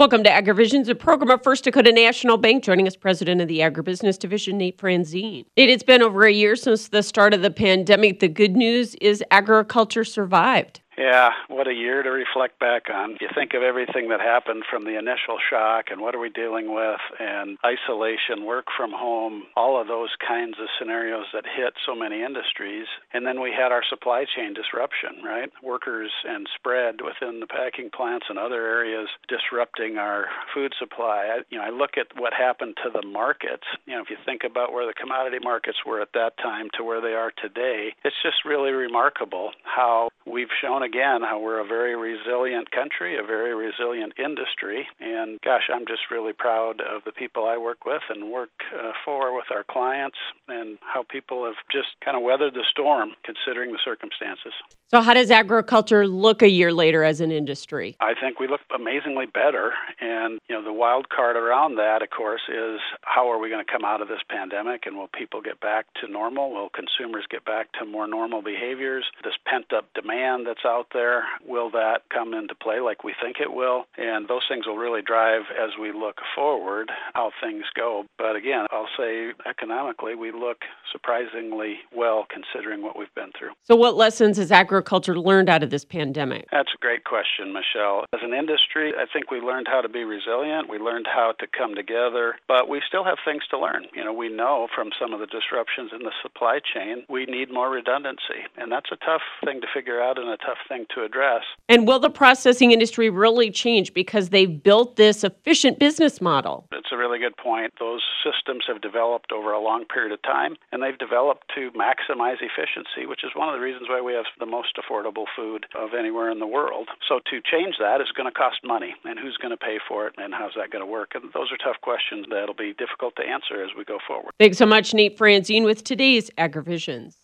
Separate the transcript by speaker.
Speaker 1: Welcome to AgriVisions, a program of First Dakota National Bank. Joining us, President of the Agribusiness Division, Nate Franzen. It has been over a year since the start of the pandemic. The good news is agriculture survived.
Speaker 2: Yeah, what a year to reflect back on. You think of everything that happened from the initial shock and what are we dealing with, and isolation, work from home, all of those kinds of scenarios that hit so many industries. And then we had our supply chain disruption, right? Workers and spread within the packing plants and other areas disrupting our food supply. I, you know, I look at what happened to the markets. You know, if you think about where the commodity markets were at that time to where they are today, it's just really remarkable how we've shown again how we're a very resilient country, a very resilient industry. And gosh, I'm just really proud of the people I work with and work uh, for with our clients and how people have just kind of weathered the storm considering the circumstances.
Speaker 1: So, how does agriculture look a year later as an industry?
Speaker 2: I think we look amazingly better. And, you know, the wild card around that, of course, is how are we going to come out of this pandemic and will people get back to normal? Will consumers get back to more normal behaviors? This pent up demand that's out there, will that come into play like we think it will? And those things will really drive as we look forward how things go. But again, I'll say economically, we look surprisingly well considering what we've been through.
Speaker 1: So, what lessons has agriculture learned out of this pandemic?
Speaker 2: That's a great question, Michelle. As an industry, I think we learned how to be resilient. We learned how to come together, but we still have things to learn. You know, we know from some of the disruptions in the supply chain, we need more redundancy. And that's a tough thing to figure out and a tough thing to address.
Speaker 1: And will the processing industry really change because they've built this efficient business model?
Speaker 2: It's a really good point. Those systems have developed over a long period of time, and they've developed to maximize efficiency, which is one of the reasons why we have the most affordable food of anywhere in the world. So to change that is going to cost money, and who's going to pay for it, and how's that going to work? And those are tough questions that'll be difficult to answer as we go forward.
Speaker 1: Thanks so much, Nate Franzen, with today's AgriVisions.